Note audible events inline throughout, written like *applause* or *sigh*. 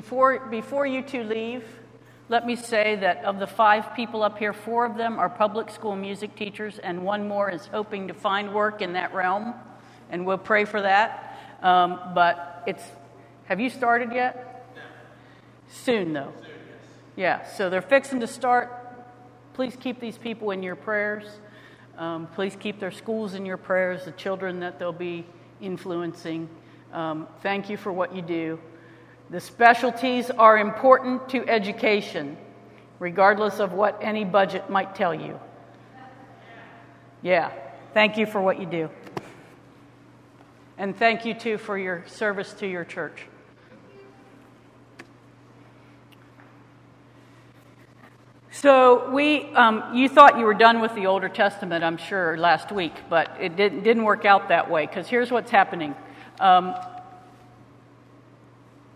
before, before you two leave, let me say that of the five people up here, four of them are public school music teachers, and one more is hoping to find work in that realm, and we'll pray for that. Um, but it's, have you started yet? No. Soon, though. Soon, yes. Yeah, so they're fixing to start. Please keep these people in your prayers. Um, please keep their schools in your prayers, the children that they'll be influencing. Um, thank you for what you do. The specialties are important to education, regardless of what any budget might tell you. Yeah, thank you for what you do. And thank you, too, for your service to your church. So we, um, you thought you were done with the Older Testament, I'm sure, last week, but it didn't, didn't work out that way because here's what's happening. Um,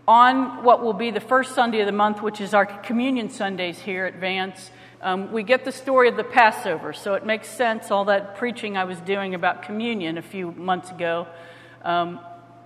on what will be the first Sunday of the month, which is our communion Sundays here at Vance, um, we get the story of the Passover. So it makes sense, all that preaching I was doing about communion a few months ago. Um,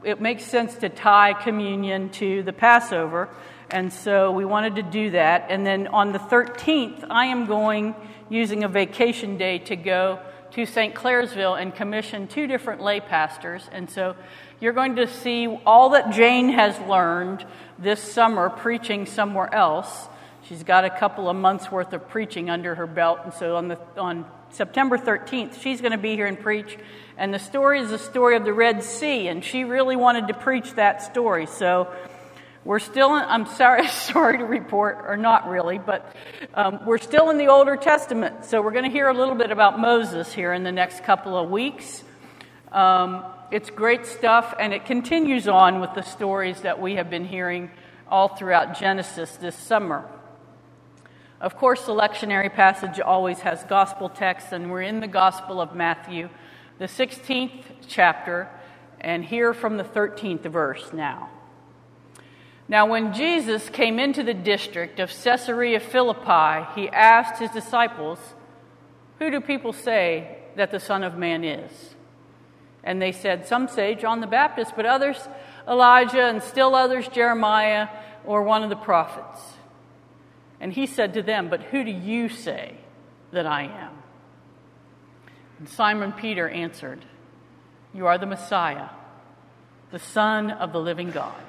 it makes sense to tie communion to the Passover. And so we wanted to do that. And then on the 13th, I am going, using a vacation day, to go to St. Clairsville and commissioned two different lay pastors. And so you're going to see all that Jane has learned this summer preaching somewhere else. She's got a couple of months worth of preaching under her belt. And so on, the, on September 13th, she's going to be here and preach. And the story is the story of the Red Sea. And she really wanted to preach that story. So we're still, in, I'm sorry, *laughs* sorry to report, or not really, but um, we're still in the Older Testament. So we're going to hear a little bit about Moses here in the next couple of weeks. Um, it's great stuff, and it continues on with the stories that we have been hearing all throughout Genesis this summer. Of course, the lectionary passage always has gospel texts, and we're in the Gospel of Matthew, the 16th chapter, and here from the 13th verse now. Now, when Jesus came into the district of Caesarea Philippi, he asked his disciples, Who do people say that the Son of Man is? And they said, Some say John the Baptist, but others Elijah, and still others Jeremiah or one of the prophets. And he said to them, But who do you say that I am? And Simon Peter answered, You are the Messiah, the Son of the living God.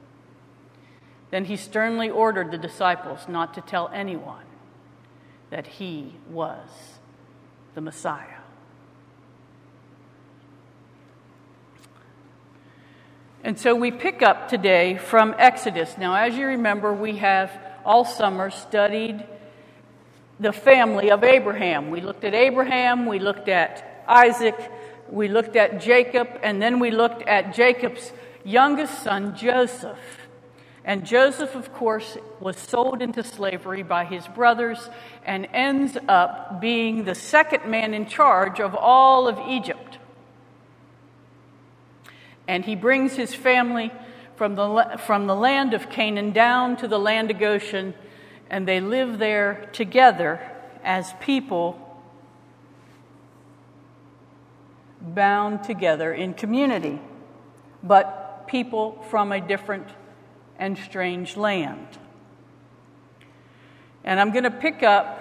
Then he sternly ordered the disciples not to tell anyone that he was the Messiah. And so we pick up today from Exodus. Now, as you remember, we have all summer studied the family of Abraham. We looked at Abraham, we looked at Isaac, we looked at Jacob, and then we looked at Jacob's youngest son, Joseph. And Joseph, of course, was sold into slavery by his brothers and ends up being the second man in charge of all of Egypt. And he brings his family from the, from the land of Canaan down to the land of Goshen, and they live there together as people bound together in community, but people from a different and strange land. And I'm going to pick up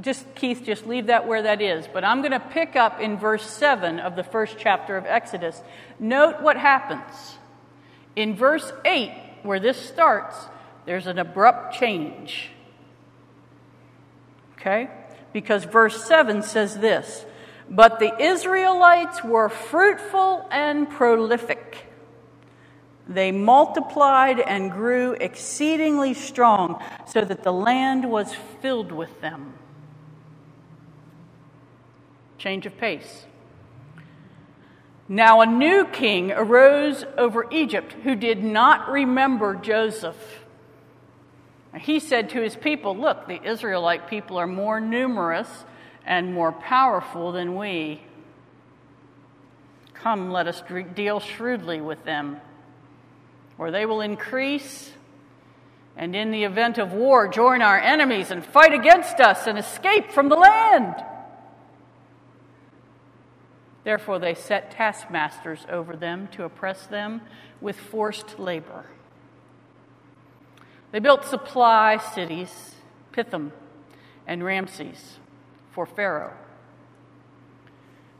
just Keith, just leave that where that is. But I'm going to pick up in verse 7 of the first chapter of Exodus. Note what happens. In verse 8, where this starts, there's an abrupt change. Okay? Because verse 7 says this But the Israelites were fruitful and prolific. They multiplied and grew exceedingly strong, so that the land was filled with them change of pace. Now a new king arose over Egypt who did not remember Joseph. He said to his people, Look, the Israelite people are more numerous and more powerful than we. Come, let us deal shrewdly with them, or they will increase, and in the event of war, join our enemies and fight against us and escape from the land. Therefore, they set taskmasters over them to oppress them with forced labor. They built supply cities, Pithom and Ramses, for Pharaoh.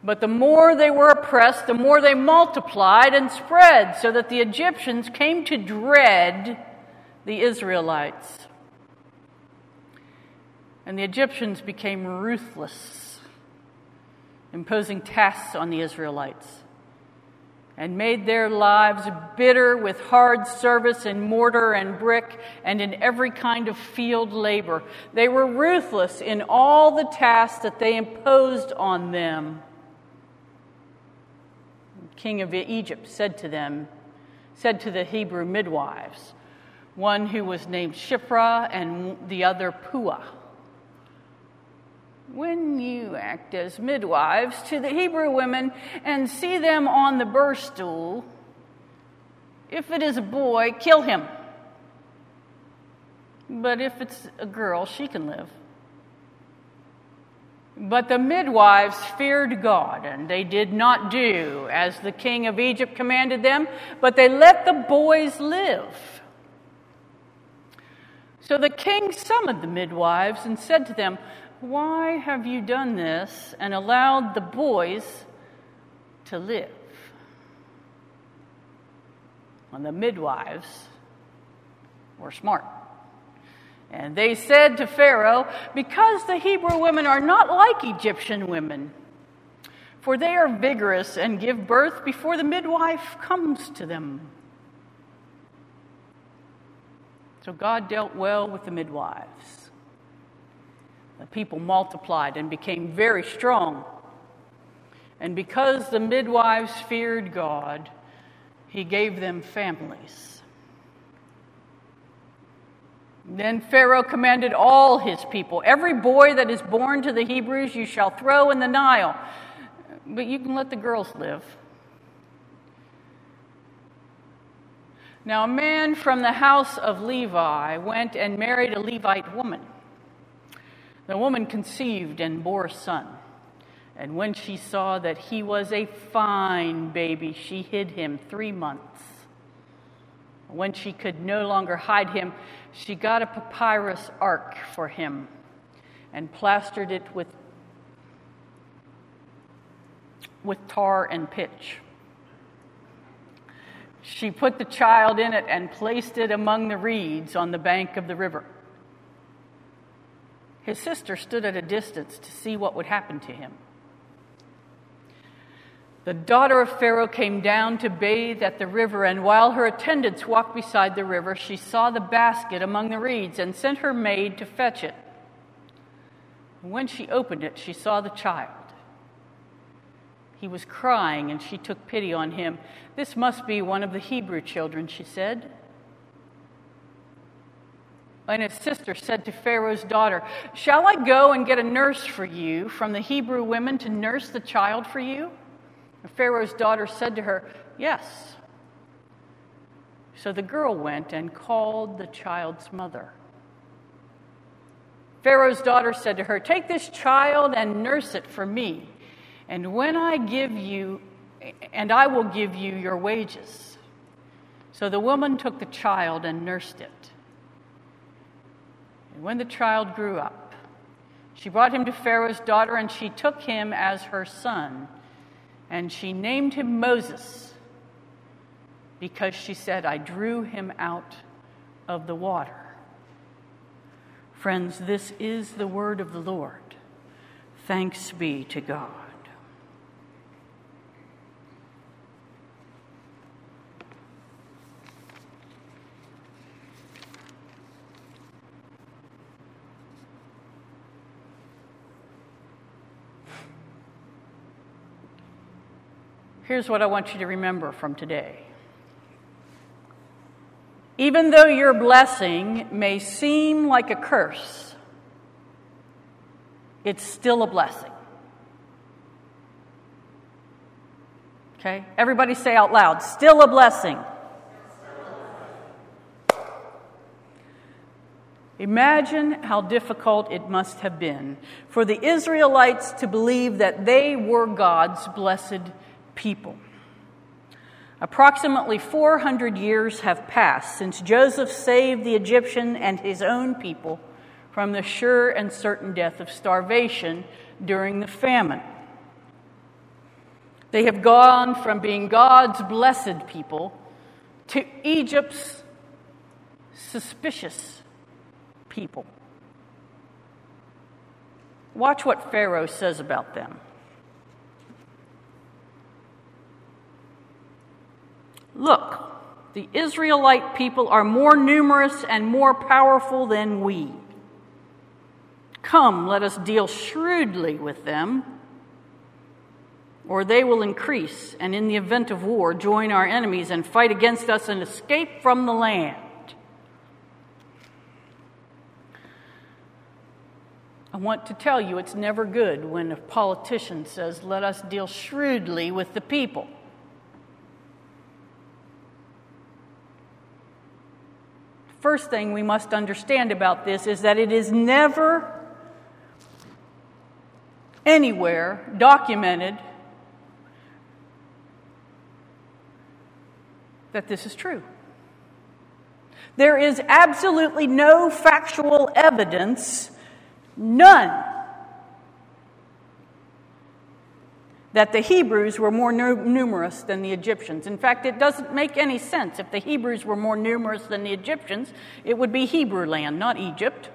But the more they were oppressed, the more they multiplied and spread, so that the Egyptians came to dread the Israelites. And the Egyptians became ruthless imposing tasks on the Israelites, and made their lives bitter with hard service in mortar and brick and in every kind of field labor. They were ruthless in all the tasks that they imposed on them. King of Egypt said to them, said to the Hebrew midwives, one who was named Shiphrah and the other Puah when you act as midwives to the Hebrew women and see them on the birth stool, if it is a boy, kill him. But if it's a girl, she can live. But the midwives feared God, and they did not do as the king of Egypt commanded them, but they let the boys live. So the king summoned the midwives and said to them, why have you done this and allowed the boys to live? And the midwives were smart. And they said to Pharaoh, Because the Hebrew women are not like Egyptian women, for they are vigorous and give birth before the midwife comes to them. So God dealt well with the midwives. The people multiplied and became very strong. And because the midwives feared God, he gave them families. Then Pharaoh commanded all his people Every boy that is born to the Hebrews you shall throw in the Nile, but you can let the girls live. Now, a man from the house of Levi went and married a Levite woman. The woman conceived and bore a son. And when she saw that he was a fine baby, she hid him three months. When she could no longer hide him, she got a papyrus ark for him and plastered it with, with tar and pitch. She put the child in it and placed it among the reeds on the bank of the river. His sister stood at a distance to see what would happen to him. The daughter of Pharaoh came down to bathe at the river, and while her attendants walked beside the river, she saw the basket among the reeds and sent her maid to fetch it. When she opened it, she saw the child. He was crying, and she took pity on him. This must be one of the Hebrew children, she said. And his sister said to Pharaoh's daughter, Shall I go and get a nurse for you from the Hebrew women to nurse the child for you? And Pharaoh's daughter said to her, Yes. So the girl went and called the child's mother. Pharaoh's daughter said to her, Take this child and nurse it for me, and when I give you, and I will give you your wages. So the woman took the child and nursed it. And when the child grew up, she brought him to Pharaoh's daughter, and she took him as her son and she named him Moses because she said, I drew him out of the water. Friends, this is the word of the Lord. Thanks be to God. Here's what I want you to remember from today. Even though your blessing may seem like a curse, it's still a blessing. Okay? Everybody say out loud, still a blessing. Imagine how difficult it must have been for the Israelites to believe that they were God's blessed people. Approximately 400 years have passed since Joseph saved the Egyptian and his own people from the sure and certain death of starvation during the famine. They have gone from being God's blessed people to Egypt's suspicious people. Watch what Pharaoh says about them. Look, the Israelite people are more numerous and more powerful than we. Come, let us deal shrewdly with them, or they will increase, and in the event of war, join our enemies and fight against us and escape from the land. I want to tell you it's never good when a politician says, Let us deal shrewdly with the people. First thing we must understand about this is that it is never anywhere documented that this is true. There is absolutely no factual evidence, none, that the Hebrews were more numerous than the Egyptians. In fact, it doesn't make any sense. If the Hebrews were more numerous than the Egyptians, it would be Hebrew land, not Egypt.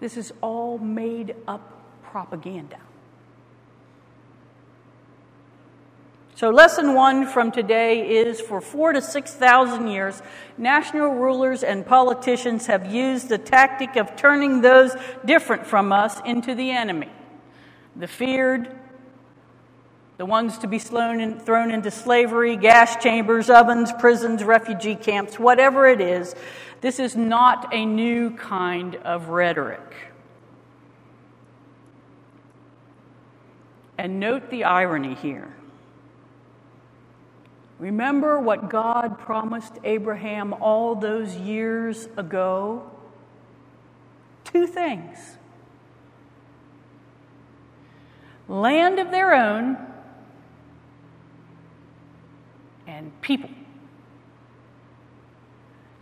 This is all made up propaganda. So, lesson one from today is for four to 6,000 years, national rulers and politicians have used the tactic of turning those different from us into the enemy. The feared, the ones to be thrown into slavery, gas chambers, ovens, prisons, refugee camps, whatever it is, this is not a new kind of rhetoric. And note the irony here. Remember what God promised Abraham all those years ago? Two things land of their own and people,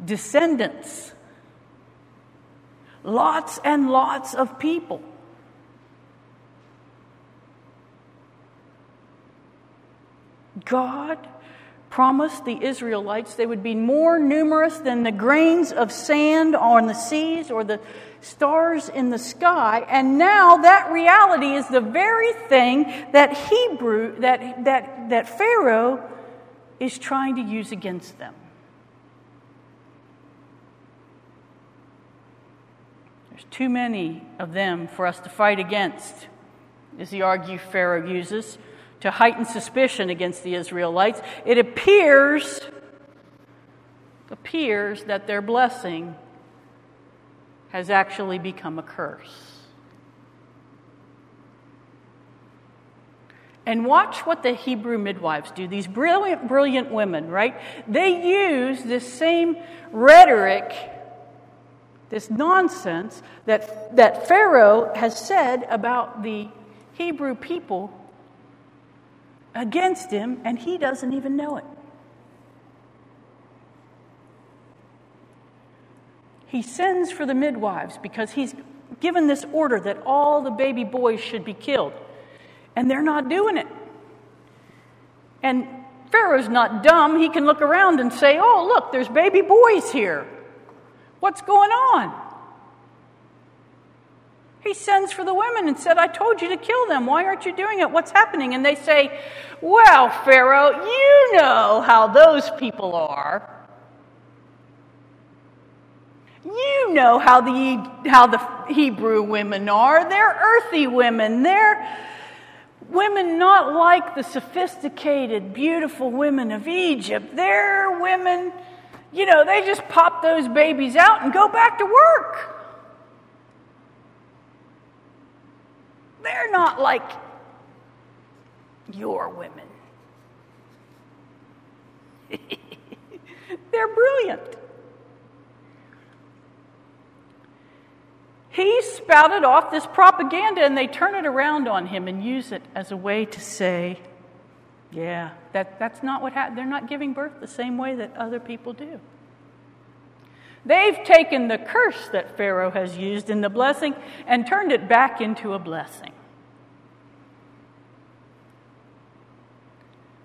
descendants, lots and lots of people. God promised the Israelites they would be more numerous than the grains of sand on the seas or the stars in the sky. And now that reality is the very thing that Hebrew, that, that, that Pharaoh is trying to use against them. There's too many of them for us to fight against, is the argument Pharaoh uses to heighten suspicion against the Israelites, it appears appears that their blessing has actually become a curse. And watch what the Hebrew midwives do. These brilliant, brilliant women, right? They use this same rhetoric, this nonsense that, that Pharaoh has said about the Hebrew people against him, and he doesn't even know it. He sends for the midwives because he's given this order that all the baby boys should be killed, and they're not doing it. And Pharaoh's not dumb. He can look around and say, Oh, look, there's baby boys here. What's going on? He sends for the women and said, I told you to kill them. Why aren't you doing it? What's happening? And they say, Well, Pharaoh, you know how those people are. You know how the, how the Hebrew women are. They're earthy women. They're women not like the sophisticated, beautiful women of Egypt. They're women, you know, they just pop those babies out and go back to work. They're not like your women. *laughs* They're brilliant. He spouted off this propaganda and they turn it around on him and use it as a way to say, yeah, that, that's not what happened. They're not giving birth the same way that other people do. They've taken the curse that Pharaoh has used in the blessing and turned it back into a blessing.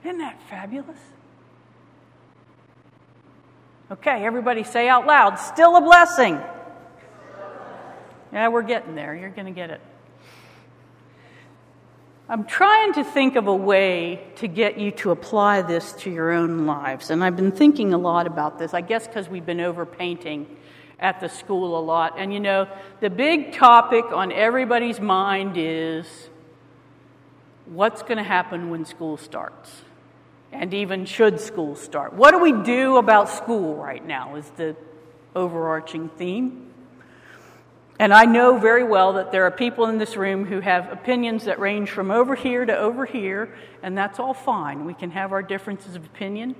Isn't that fabulous? Okay, everybody say out loud, still a blessing. Yeah, we're getting there. You're going to get it. I'm trying to think of a way to get you to apply this to your own lives. And I've been thinking a lot about this, I guess because we've been overpainting at the school a lot. And you know, the big topic on everybody's mind is what's going to happen when school starts? And even should school start? What do we do about school right now? Is the overarching theme. And I know very well that there are people in this room who have opinions that range from over here to over here, and that's all fine. We can have our differences of opinion,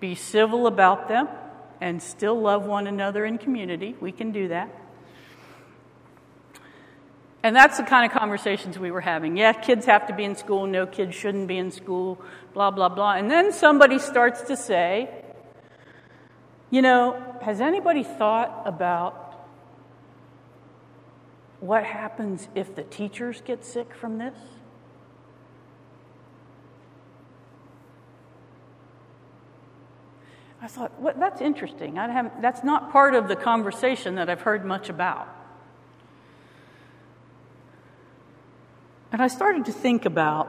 be civil about them, and still love one another in community. We can do that. And that's the kind of conversations we were having. Yeah, kids have to be in school. No, kids shouldn't be in school. Blah, blah, blah. And then somebody starts to say, you know, has anybody thought about what happens if the teachers get sick from this? I thought, well, that's interesting. That's not part of the conversation that I've heard much about. And I started to think about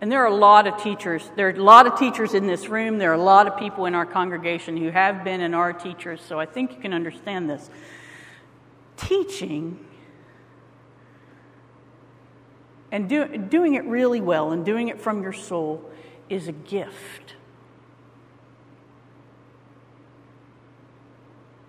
And there are a lot of teachers. There are a lot of teachers in this room. There are a lot of people in our congregation who have been and are teachers, so I think you can understand this. Teaching and do, doing it really well and doing it from your soul is a gift.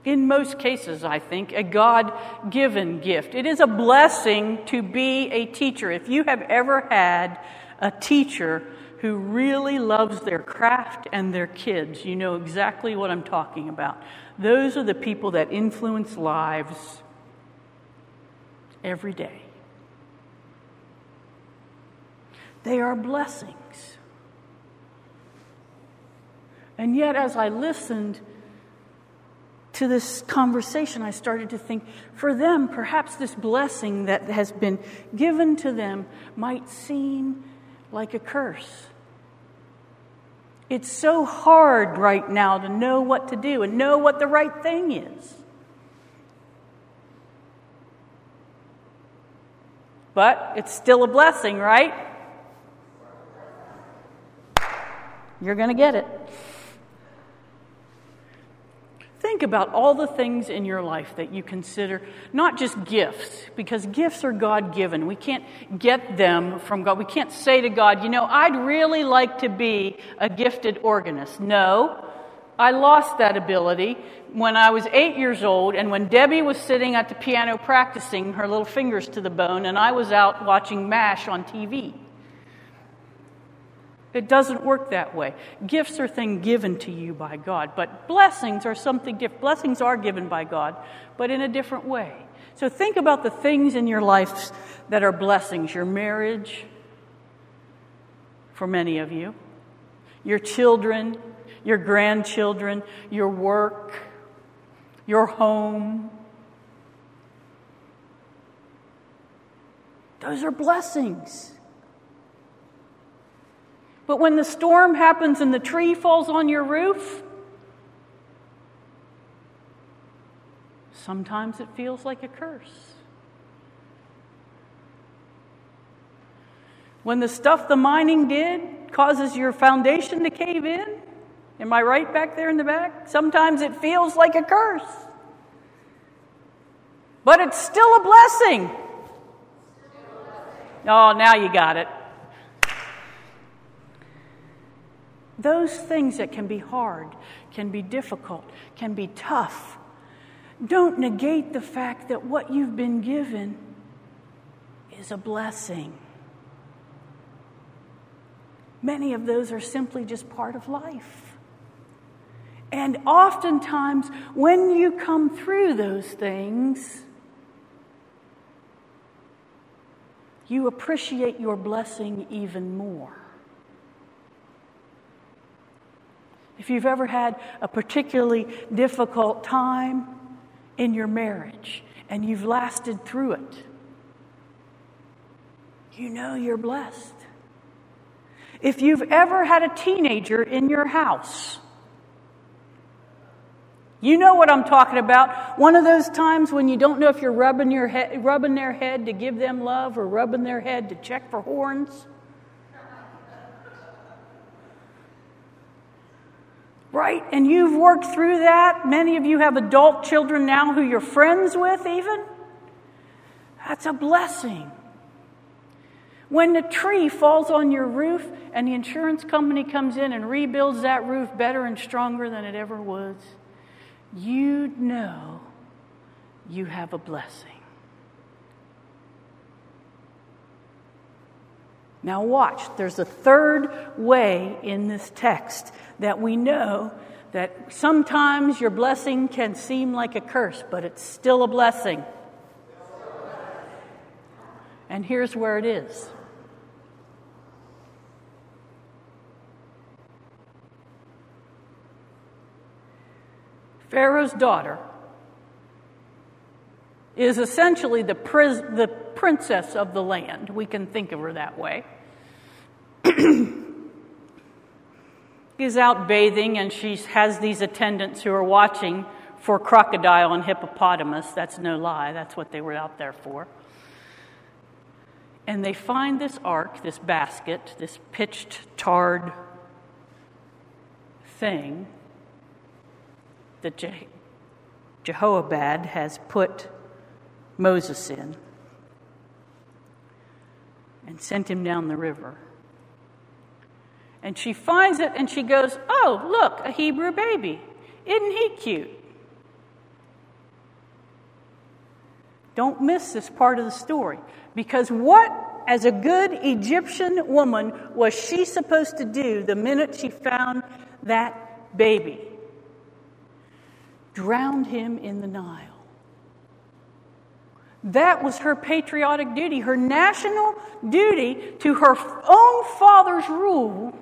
In most cases, I think, a God given gift. It is a blessing to be a teacher. If you have ever had a teacher who really loves their craft and their kids. You know exactly what I'm talking about. Those are the people that influence lives every day. They are blessings. And yet, as I listened to this conversation, I started to think for them, perhaps this blessing that has been given to them might seem like a curse. It's so hard right now to know what to do and know what the right thing is. But it's still a blessing, right? You're going to get it. Think about all the things in your life that you consider not just gifts, because gifts are God given. We can't get them from God. We can't say to God, you know, I'd really like to be a gifted organist. No, I lost that ability when I was eight years old, and when Debbie was sitting at the piano practicing her little fingers to the bone, and I was out watching MASH on TV. It doesn't work that way. Gifts are things given to you by God, but blessings are something different. Blessings are given by God, but in a different way. So think about the things in your life that are blessings your marriage, for many of you, your children, your grandchildren, your work, your home. Those are blessings. But when the storm happens and the tree falls on your roof, sometimes it feels like a curse. When the stuff the mining did causes your foundation to cave in, am I right back there in the back? Sometimes it feels like a curse. But it's still a blessing. Oh, now you got it. Those things that can be hard, can be difficult, can be tough, don't negate the fact that what you've been given is a blessing. Many of those are simply just part of life. And oftentimes, when you come through those things, you appreciate your blessing even more. If you've ever had a particularly difficult time in your marriage and you've lasted through it, you know you're blessed. If you've ever had a teenager in your house, you know what I'm talking about. One of those times when you don't know if you're rubbing, your head, rubbing their head to give them love or rubbing their head to check for horns. Right? And you've worked through that. Many of you have adult children now who you're friends with, even. That's a blessing. When the tree falls on your roof and the insurance company comes in and rebuilds that roof better and stronger than it ever was, you know you have a blessing. Now, watch, there's a third way in this text that we know that sometimes your blessing can seem like a curse, but it's still a blessing. And here's where it is. Pharaoh's daughter is essentially the, pris- the princess of the land. We can think of her that way. *clears throat* is out bathing and she has these attendants who are watching for crocodile and hippopotamus. That's no lie, that's what they were out there for. And they find this ark, this basket, this pitched, tarred thing that Je- Jochebed has put Moses in and sent him down the river. And she finds it and she goes, Oh, look, a Hebrew baby. Isn't he cute? Don't miss this part of the story. Because what, as a good Egyptian woman, was she supposed to do the minute she found that baby? Drowned him in the Nile. That was her patriotic duty, her national duty to her own father's rule.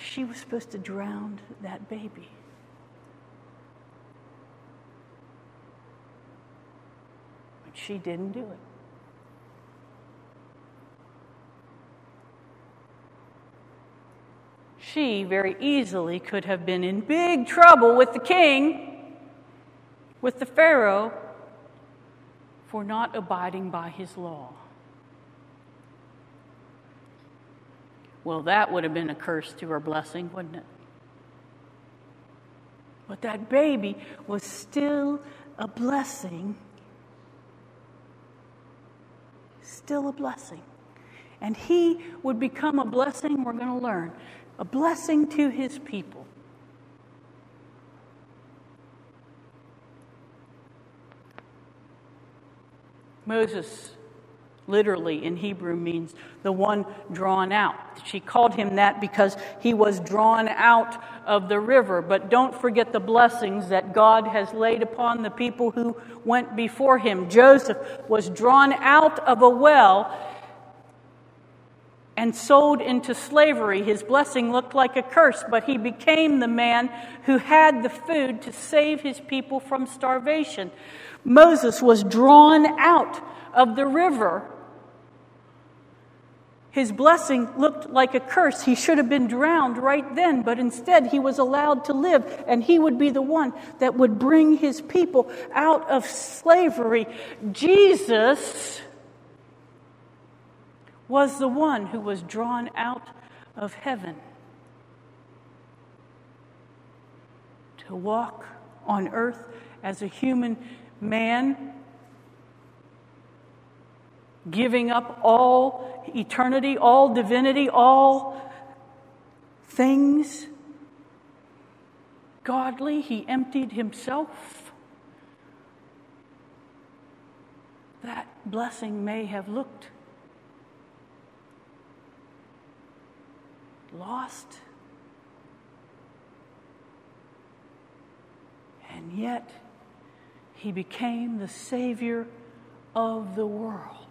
She was supposed to drown that baby. But she didn't do it. She very easily could have been in big trouble with the king, with the Pharaoh, for not abiding by his law. Well, that would have been a curse to her blessing, wouldn't it? But that baby was still a blessing still a blessing. And he would become a blessing, we're going to learn, a blessing to his people. Moses literally in Hebrew means the one drawn out. She called him that because he was drawn out of the river. But don't forget the blessings that God has laid upon the people who went before him. Joseph was drawn out of a well and sold into slavery. His blessing looked like a curse, but he became the man who had the food to save his people from starvation. Moses was drawn out of the river his blessing looked like a curse. He should have been drowned right then, but instead he was allowed to live, and he would be the one that would bring his people out of slavery. Jesus was the one who was drawn out of heaven to walk on earth as a human man giving up all eternity, all divinity, all things godly. He emptied himself. That blessing may have looked lost. And yet, he became the Savior of the world.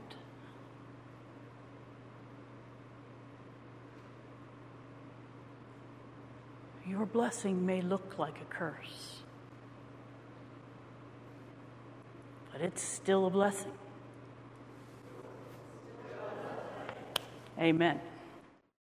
your blessing may look like a curse, but it's still a blessing. Amen.